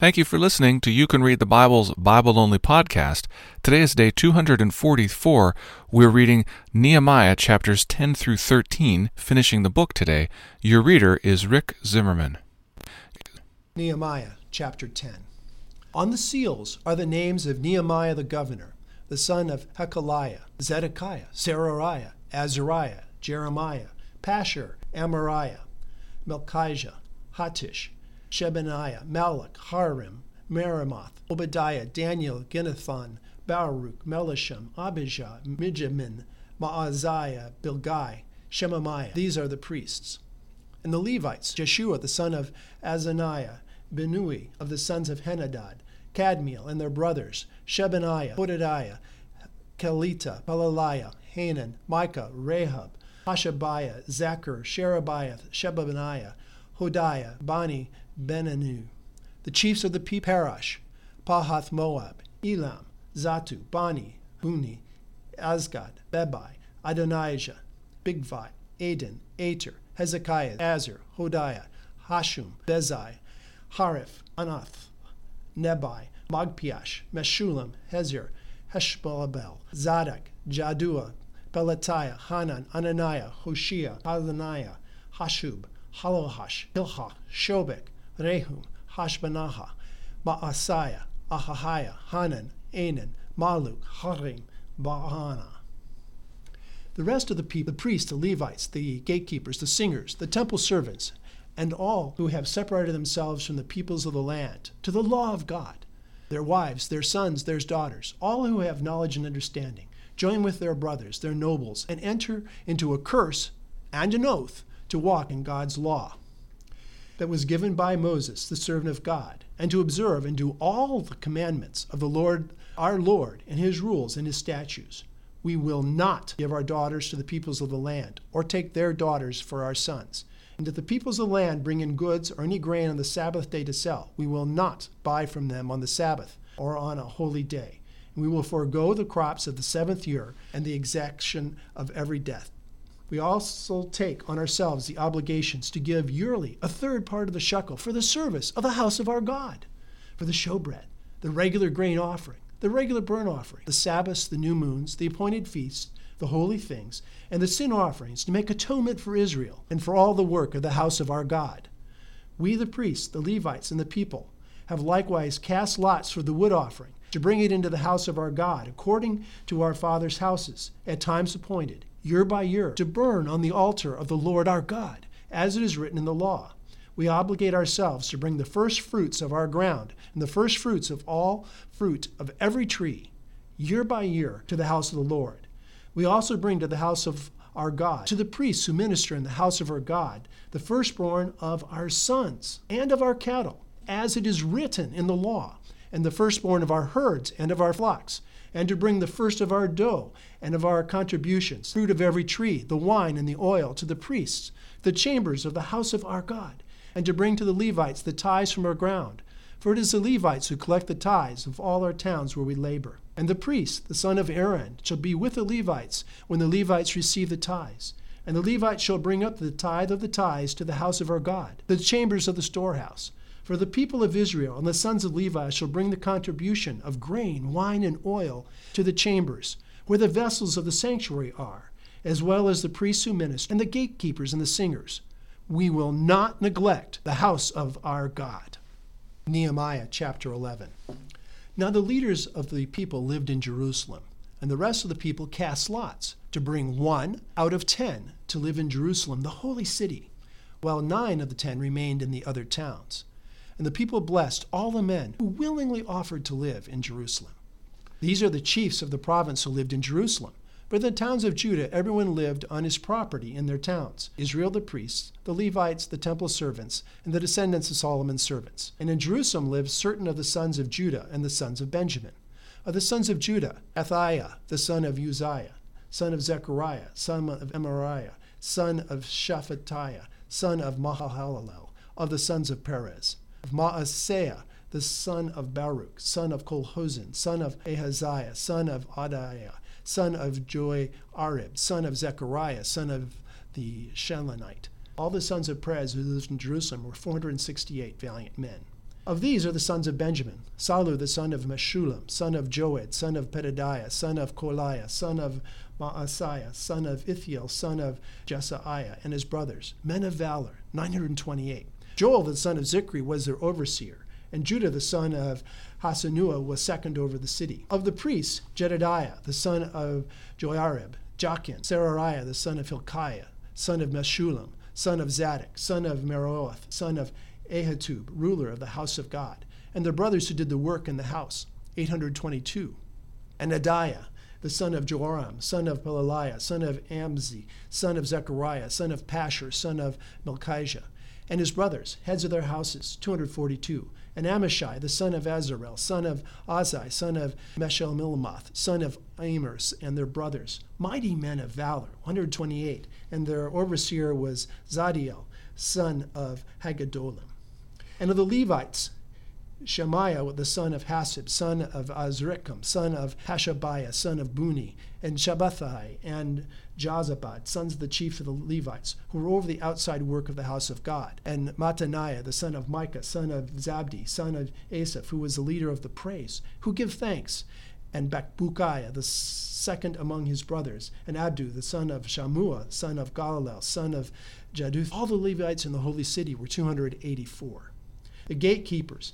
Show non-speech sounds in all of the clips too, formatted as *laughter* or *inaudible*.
Thank you for listening to You Can Read the Bible's Bible Only podcast. Today is day 244. We're reading Nehemiah chapters 10 through 13, finishing the book today. Your reader is Rick Zimmerman. Nehemiah chapter 10. On the seals are the names of Nehemiah the governor, the son of Hekeliah, Zedekiah, Serariah, Azariah, Jeremiah, Pashur, Amariah, Melchijah, Hattush, Shebaniah, Malach, Harim, Meremoth, Obadiah, Daniel, Ginnathan, Baruch, Melisham, Abijah, Mijamin, Maaziah, Bilgai, Shemaiah. These are the priests. And the Levites, Jeshua the son of Azaniah, Benui of the sons of Henadad, Kadmiel and their brothers, Shebaniah, Hodadiah, Kelita, Pelaliah, Hanan, Micah, Rahab, Hashabiah, Zachar, Sherebiah, Shebaniah, Hodiah, Bani, Benanu. The chiefs of the people Parash, Pahath Moab, Elam, Zattu, Bani, Huni, Azgad, Bebai, Adonijah, Bigvai, Aden, Ater, Hezekiah, Azar, Hodiah, Hashum, Bezai, Hariph, Anath, Nebai, Magpiash, Meshullam, Hezer, Heshbalabel, Zadok, Jaddua, Pelatiah, Hanan, Ananiah, Hoshea, Adoniah, Hasshub, Hallohesh, Hilchah, Shobek, Rehum, Hashbanaha, Maaseiah, Ahahiah, Hanan, Anan, Malluch, Harim, Baana. The rest of the people, the priests, the Levites, the gatekeepers, the singers, the temple servants, and all who have separated themselves from the peoples of the land to the law of God, their wives, their sons, their daughters, all who have knowledge and understanding, join with their brothers, their nobles, and enter into a curse and an oath to walk in God's law that was given by Moses, the servant of God, and to observe and do all the commandments of the Lord our Lord and his rules and his statutes. We will not give our daughters to the peoples of the land, or take their daughters for our sons. And if the peoples of the land bring in goods or any grain on the Sabbath day to sell, we will not buy from them on the Sabbath or on a holy day. And we will forego the crops of the seventh year and the exaction of every death we also take on ourselves the obligations to give yearly a third part of the shekel for the service of the house of our God, for the showbread, the regular grain offering, the regular burnt offering, the Sabbaths, the new moons, the appointed feasts, the holy things, and the sin offerings to make atonement for Israel and for all the work of the house of our God. We, the priests, the Levites, and the people, have likewise cast lots for the wood offering to bring it into the house of our God, according to our fathers' houses, at times appointed year by year, to burn on the altar of the Lord our God, as it is written in the law. We obligate ourselves to bring the first fruits of our ground and the first fruits of all fruit of every tree, year by year, to the house of the Lord. We also bring to the house of our God, to the priests who minister in the house of our God, the firstborn of our sons and of our cattle, as it is written in the law, and the firstborn of our herds and of our flocks and to bring the first of our dough and of our contributions, fruit of every tree, the wine and the oil, to the priests, the chambers of the house of our God, and to bring to the Levites the tithes from our ground. For it is the Levites who collect the tithes of all our towns where we labor. And the priest, the son of Aaron, shall be with the Levites when the Levites receive the tithes. And the Levites shall bring up the tithe of the tithes to the house of our God, the chambers of the storehouse. For the people of Israel and the sons of Levi shall bring the contribution of grain, wine, and oil to the chambers, where the vessels of the sanctuary are, as well as the priests who minister, and the gatekeepers and the singers. We will not neglect the house of our God. Nehemiah chapter 11. Now the leaders of the people lived in Jerusalem, and the rest of the people cast lots to bring one out of ten to live in Jerusalem, the holy city, while nine of the ten remained in the other towns. And the people blessed all the men who willingly offered to live in Jerusalem. These are the chiefs of the province who lived in Jerusalem. But in the towns of Judah, everyone lived on his property in their towns Israel the priests, the Levites, the temple servants, and the descendants of Solomon's servants. And in Jerusalem lived certain of the sons of Judah and the sons of Benjamin. Of the sons of Judah, Athaiah, the son of Uzziah, son of Zechariah, son of Emariah, son of Shaphatiah, son of Mahalalel, of the sons of Perez of Maaseiah, the son of Baruch, son of Colhozin, son of Ahaziah, son of Adaiah, son of Joiarib, son of Zechariah, son of the Shelonite. All the sons of Perez who lived in Jerusalem were 468 valiant men. Of these are the sons of Benjamin Sallu, the son of Meshullam, son of Joed, son of Pedadiah, son of Kolaiah, son of Maaseiah, son of Ithiel, son of Jesaiah, and his brothers, men of valor, 928. Joel, the son of Zichri, was their overseer, and Judah, the son of Hasanua, was second over the city. Of the priests, Jedediah, the son of Joiarib, Jachin, Serariah, the son of Hilkiah, son of Meshullam, son of Zadok, son of Meroth, son of Ahitub, ruler of the house of God, and their brothers who did the work in the house, 822. And Adaiah, the son of Joram, son of Pelaliah, son of Amzi, son of Zechariah, son of Pashur, son of Melchijah, and his brothers, heads of their houses, 242. And Amashai, the son of Azarel, son of Azai, son of Meshillemoth, son of Amers, and their brothers, mighty men of valor, 128. And their overseer was Zadiel, son of Haggedolim. And of the Levites, Shemaiah, the son of Hasib, son of Azrikam, son of Hashabiah, son of Buni, and Shabbathai, and Jozabad, sons of the chief of the Levites, who were over the outside work of the house of God, and Mattaniah, the son of Micah, son of Zabdi, son of Asaph, who was the leader of the praise, who give thanks, and Bakbukiah, the second among his brothers, and Abdu, the son of Shammua, son of Galalel, son of Jaduth. All the Levites in the holy city were 284. The gatekeepers,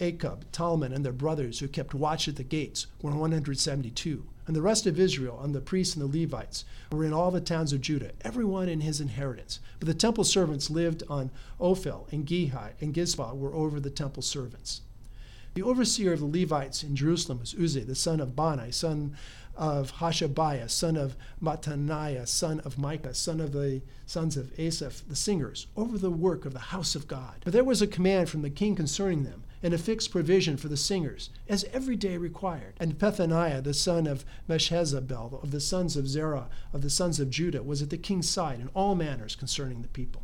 Akub, Talmon, and their brothers who kept watch at the gates were 172. And the rest of Israel, and the priests and the Levites, were in all the towns of Judah, everyone in his inheritance. But the temple servants lived on Ophel and Gehi and Gizpah were over the temple servants. The overseer of the Levites in Jerusalem was Uzziah, the son of Bani, son of Hashabiah, son of Mattaniah, son of Micah, son of the sons of Asaph, the singers, over the work of the house of God. But there was a command from the king concerning them, and a fixed provision for the singers, as every day required. And Pethaniah, the son of Meshezabel, of the sons of Zerah, of the sons of Judah, was at the king's side in all manners concerning the people.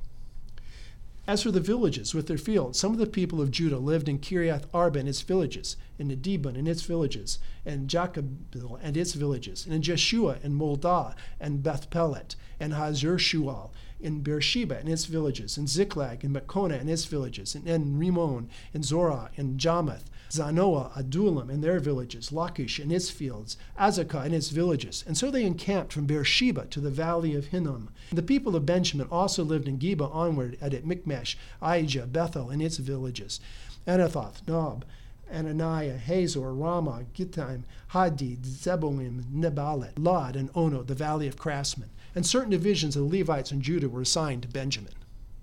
As for the villages with their fields, some of the people of Judah lived in Kiriath Arba and its villages, in Dibon and its villages, and Jacobil and its villages, and in Jeshua and Moladah and Beth Pelet, and Hazar Shual, in Beersheba and its villages, and Ziklag and Meconah and its villages, and En Rimmon and Zorah and Jamath, Zanoah, Adullam and their villages, Lachish and its fields, Azekah and its villages. And so they encamped from Beersheba to the valley of Hinnom. The people of Benjamin also lived in Geba onward at Michmash, Aijah, Bethel and its villages, Anathoth, Nob, Ananiah, Hazor, Ramah, Gittaim, Hadid, Zeboim, Neballat, Lod, and Ono, the valley of craftsmen. And certain divisions of the Levites and Judah were assigned to Benjamin.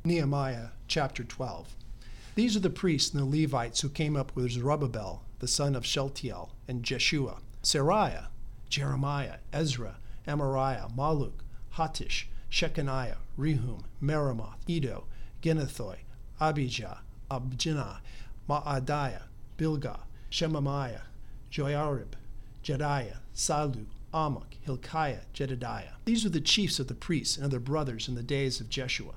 Nehemiah chapter 12. These are the priests and the Levites who came up with Zerubbabel, the son of Shealtiel, and Jeshua, Seraiah, Jeremiah, Ezra, Amariah, Malluch, Hattush, Shechaniah, Rehum, Meremoth, Iddo, Ginnethoi, Abijah, Abjinah, Maadiah, Bilgah, Shemaiah, Joiarib, Jediah, Sallu, Amok, Hilkiah, Jedediah. These were the chiefs of the priests and of their brothers in the days of Jeshua.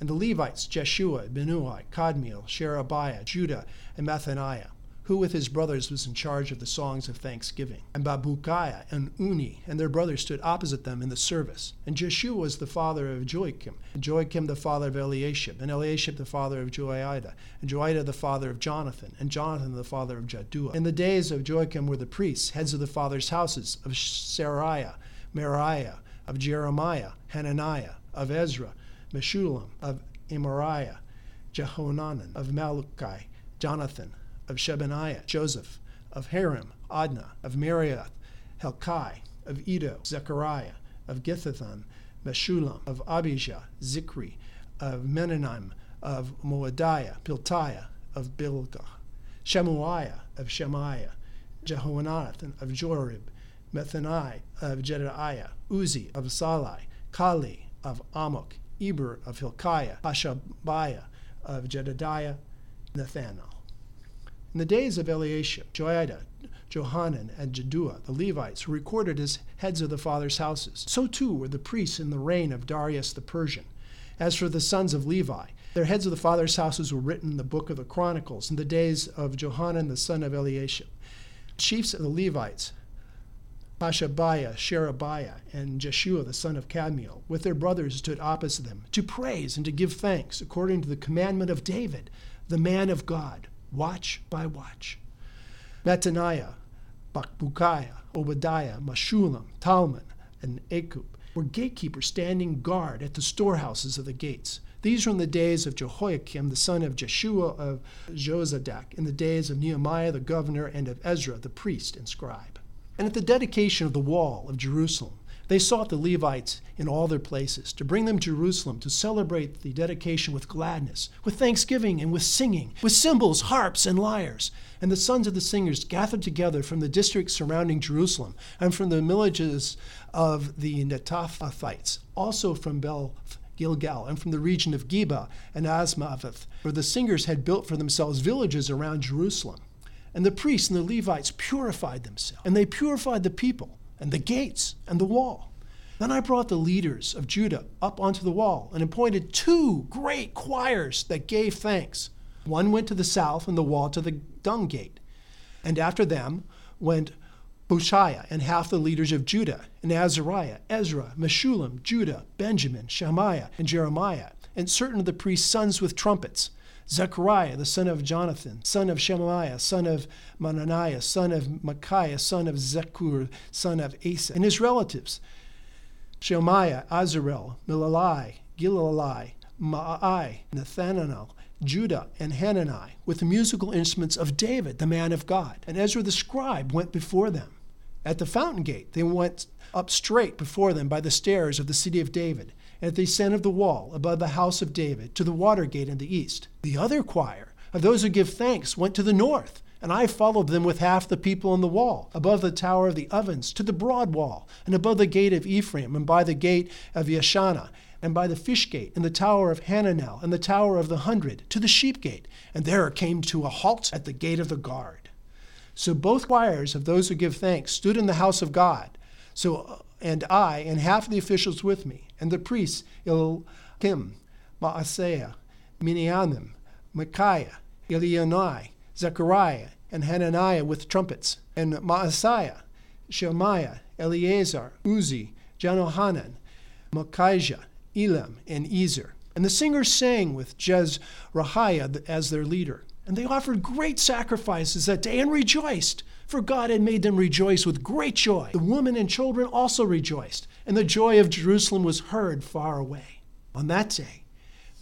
And the Levites, Jeshua, Binnui, Kadmiel, Sherebiah, Judah, and Mattaniah, who with his brothers was in charge of the songs of thanksgiving. And Bakbukiah and Unni and their brothers stood opposite them in the service. And Jeshua was the father of Joachim, and Joachim the father of Eliashib, and Eliashib the father of Joiada, and Joiada the father of Jonathan, and Jonathan the father of Jaddua. In the days of Joachim were the priests, heads of the fathers' houses, of Seraiah, Meraiah, of Jeremiah, Hananiah, of Ezra, Meshullam, of Amariah, Jehohanan, of Malluchi, Jonathan, of Shebaniah, Joseph, of Harim, Adnah, of Meraioth, Helkai, of Iddo, Zechariah, of Gitthathon, Meshullam, of Abijah, Zikri, of Menanim, of Moadiah, Piltiah, of Bilgah, Shemuiah, of Shemaiah, Jehohanan, of Jorib, Methani, of Jedaiah, Uzzi, of Sallai, Kallai, of Amok, Eber, of Hilkiah, Hashabiah, of Jedediah, Nathanael. In the days of Eliashib, Joiada, Johanan, and Jaddua, the Levites, were recorded as heads of the fathers' houses. So too were the priests in the reign of Darius the Persian. As for the sons of Levi, their heads of the fathers' houses were written in the book of the Chronicles in the days of Johanan the son of Eliashib. Chiefs of the Levites, Hashabiah, Sherebiah, and Jeshua the son of Kadmiel, with their brothers stood opposite them, to praise and to give thanks, according to the commandment of David, the man of God watch by watch. Mattaniah, Bakbukiah, Obadiah, Meshullam, Talmon, and Akub were gatekeepers standing guard at the storehouses of the gates. These were in the days of Jehoiakim, the son of Jeshua of Jozadak, in the days of Nehemiah the governor, and of Ezra the priest and scribe. And at the dedication of the wall of Jerusalem, they sought the Levites in all their places to bring them to Jerusalem to celebrate the dedication with gladness, with thanksgiving, and with singing, with cymbals, harps, and lyres. And the sons of the singers gathered together from the districts surrounding Jerusalem and from the villages of the Netophathites, also from Bel Gilgal, and from the region of Geba and Azmaveth, for the singers had built for themselves villages around Jerusalem. And the priests and the Levites purified themselves, and they purified the people and the gates and the wall. Then I brought the leaders of Judah up onto the wall and appointed two great choirs that gave thanks. One went to the south and the wall to the dung gate. And after them went Bushiah and half the leaders of Judah, and Azariah, Ezra, Meshullam, Judah, Benjamin, Shemaiah, and Jeremiah, and certain of the priests' sons with trumpets. Zechariah, the son of Jonathan, son of Shemaiah, son of Mananiah, son of Micaiah, son of Zechur, son of Asa, and his relatives, Shemaiah, Azarel, Milalai, Gilalai, Maai, Nathanael, Judah, and Hanani, with the musical instruments of David, the man of God. And Ezra the scribe went before them. At the fountain gate, they went up straight before them by the stairs of the city of David and at the ascent of the wall above the house of David to the water gate in the east. The other choir of those who give thanks went to the north, and I followed them with half the people on the wall, above the tower of the ovens, to the broad wall, and above the gate of Ephraim, and by the gate of Yeshana, and by the fish gate, and the tower of Hananel, and the tower of the hundred, to the sheep gate, and there came to a halt at the gate of the guard. So both choirs of those who give thanks stood in the house of God. So uh, and I and half of the officials with me, and the priests Eliakim, Maaseiah, Miniamin, Micaiah, Elionai, Zechariah, and Hananiah with trumpets, and Maaseiah, Shemaiah, Eleazar, Uzzi, Jehohanan, Malchijah, Elam, and Ezer. And the singers sang with Jezrahiah as their leader. And they offered great sacrifices that day and rejoiced, for God had made them rejoice with great joy. The women and children also rejoiced, and the joy of Jerusalem was heard far away. On that day,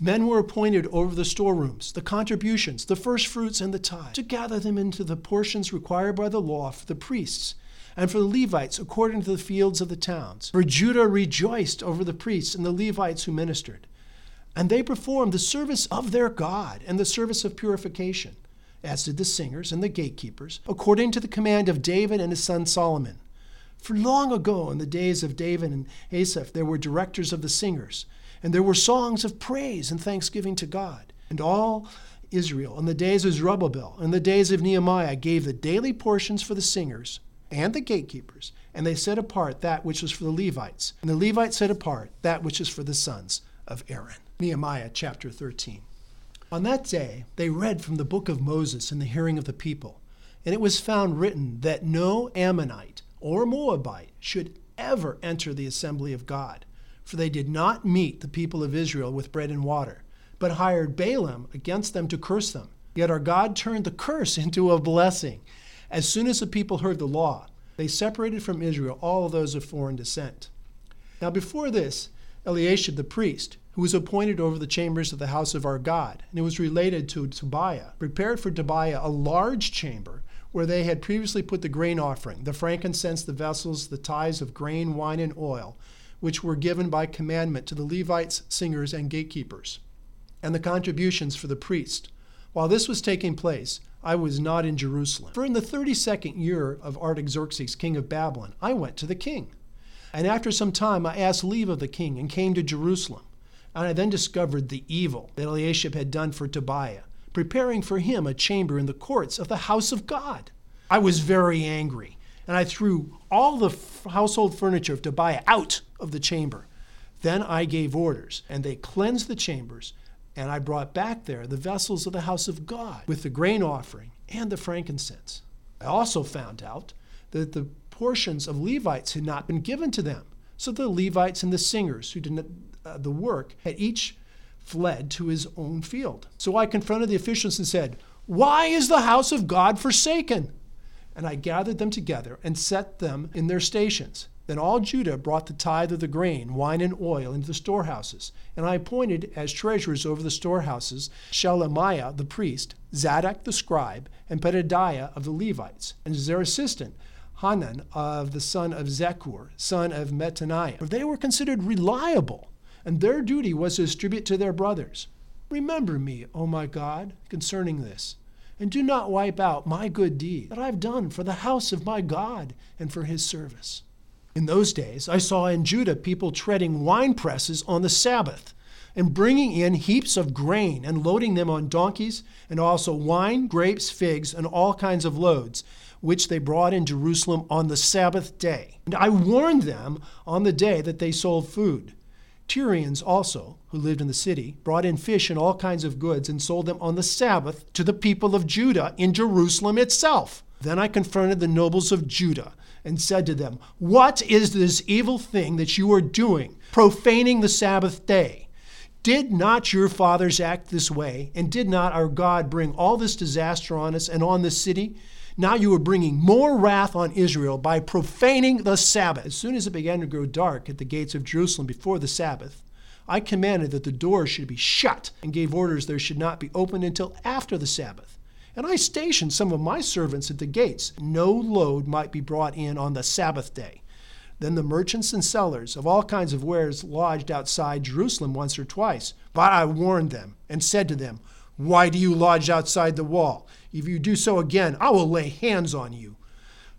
men were appointed over the storerooms, the contributions, the first fruits, and the tithe, to gather them into the portions required by the law for the priests and for the Levites according to the fields of the towns. For Judah rejoiced over the priests and the Levites who ministered. And they performed the service of their God and the service of purification, as did the singers and the gatekeepers, according to the command of David and his son Solomon. For long ago, in the days of David and Asaph, there were directors of the singers, and there were songs of praise and thanksgiving to God. And all Israel, in the days of Zerubbabel, in the days of Nehemiah, gave the daily portions for the singers and the gatekeepers, and they set apart that which was for the Levites, and the Levites set apart that which is for the sons of Aaron. Nehemiah chapter 13. On that day, they read from the book of Moses in the hearing of the people, and it was found written that no Ammonite or Moabite should ever enter the assembly of God, for they did not meet the people of Israel with bread and water, but hired Balaam against them to curse them. Yet our God turned the curse *laughs* into a blessing. As soon as the people heard the law, they separated from Israel all those of foreign descent. Now, before this, Eliashib the priest, who was appointed over the chambers of the house of our God, and it was related to Tobiah, prepared for Tobiah a large chamber where they had previously put the grain offering, the frankincense, the vessels, the tithes of grain, wine, and oil, which were given by commandment to the Levites, singers, and gatekeepers, and the contributions for the priest. While this was taking place, I was not in Jerusalem. For in the thirty second year of Artaxerxes, king of Babylon, I went to the king. And after some time I asked leave of the king and came to Jerusalem. And I then discovered the evil that Eliashib had done for Tobiah, preparing for him a chamber in the courts of the house of God. I was very angry, and I threw all the household furniture of Tobiah out of the chamber. Then I gave orders, and they cleansed the chambers, and I brought back there the vessels of the house of God with the grain offering and the frankincense. I also found out that the portions of Levites had not been given to them. So the Levites and the singers who did uh, the work had each fled to his own field. So I confronted the officials and said, Why is the house of God forsaken? And I gathered them together and set them in their stations. Then all Judah brought the tithe of the grain, wine, and oil into the storehouses. And I appointed as treasurers over the storehouses Shelemiah the priest, Zadok the scribe, and Pedadiah of the Levites, and as their assistant, Hanan of the son of Zaccur, son of Mattaniah. For they were considered reliable, and their duty was to distribute to their brothers. Remember me, O my God, concerning this, and do not wipe out my good deed that I've done for the house of my God and for his service. In those days, I saw in Judah people treading wine presses on the Sabbath and bringing in heaps of grain and loading them on donkeys, and also wine, grapes, figs, and all kinds of loads, which they brought in Jerusalem on the Sabbath day. And I warned them on the day that they sold food. Tyrians also, who lived in the city, brought in fish and all kinds of goods and sold them on the Sabbath to the people of Judah in Jerusalem itself. Then I confronted the nobles of Judah and said to them, What is this evil thing that you are doing, profaning the Sabbath day? Did not your fathers act this way? And did not our God bring all this disaster on us and on this city? Now you are bringing more wrath on Israel by profaning the Sabbath. As soon as it began to grow dark at the gates of Jerusalem before the Sabbath, I commanded that the doors should be shut and gave orders there should not be opened until after the Sabbath. And I stationed some of my servants at the gates. No load might be brought in on the Sabbath day. Then the merchants and sellers of all kinds of wares lodged outside Jerusalem once or twice. But I warned them and said to them, Why do you lodge outside the wall? If you do so again, I will lay hands on you.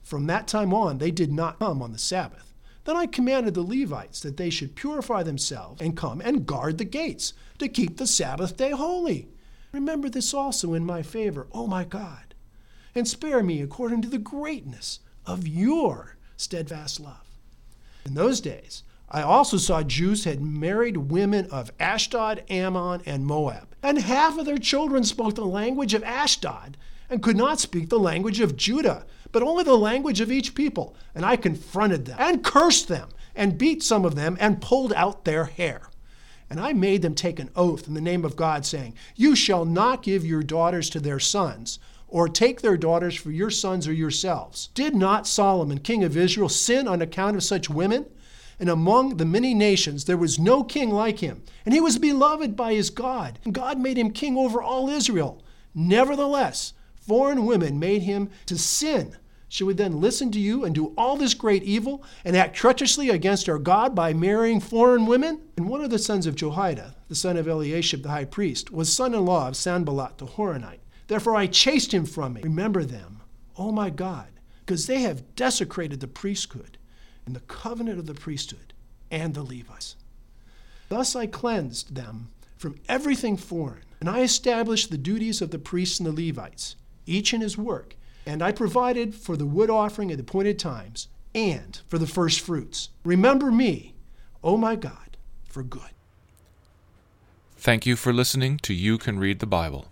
From that time on, they did not come on the Sabbath. Then I commanded the Levites that they should purify themselves and come and guard the gates to keep the Sabbath day holy. Remember this also in my favor, O my God, and spare me according to the greatness of your steadfast love. In those days, I also saw Jews had married women of Ashdod, Ammon, and Moab, and half of their children spoke the language of Ashdod and could not speak the language of Judah, but only the language of each people. And I confronted them and cursed them and beat some of them and pulled out their hair. And I made them take an oath in the name of God, saying, You shall not give your daughters to their sons, or take their daughters for your sons or yourselves. Did not Solomon, king of Israel, sin on account of such women? And among the many nations there was no king like him, and he was beloved by his God, and God made him king over all Israel. Nevertheless, foreign women made him to sin should we then listen to you and do all this great evil and act treacherously against our God by marrying foreign women? And one of the sons of Jehoiada, the son of Eliashib the high priest, was son in law of Sanballat the Horonite. Therefore I chased him from me. Remember them, O my God, because they have desecrated the priesthood and the covenant of the priesthood and the Levites. Thus I cleansed them from everything foreign, and I established the duties of the priests and the Levites, each in his work and I provided for the wood offering at appointed times and for the first fruits. Remember me, O my God, for good. Thank you for listening to You Can Read the Bible.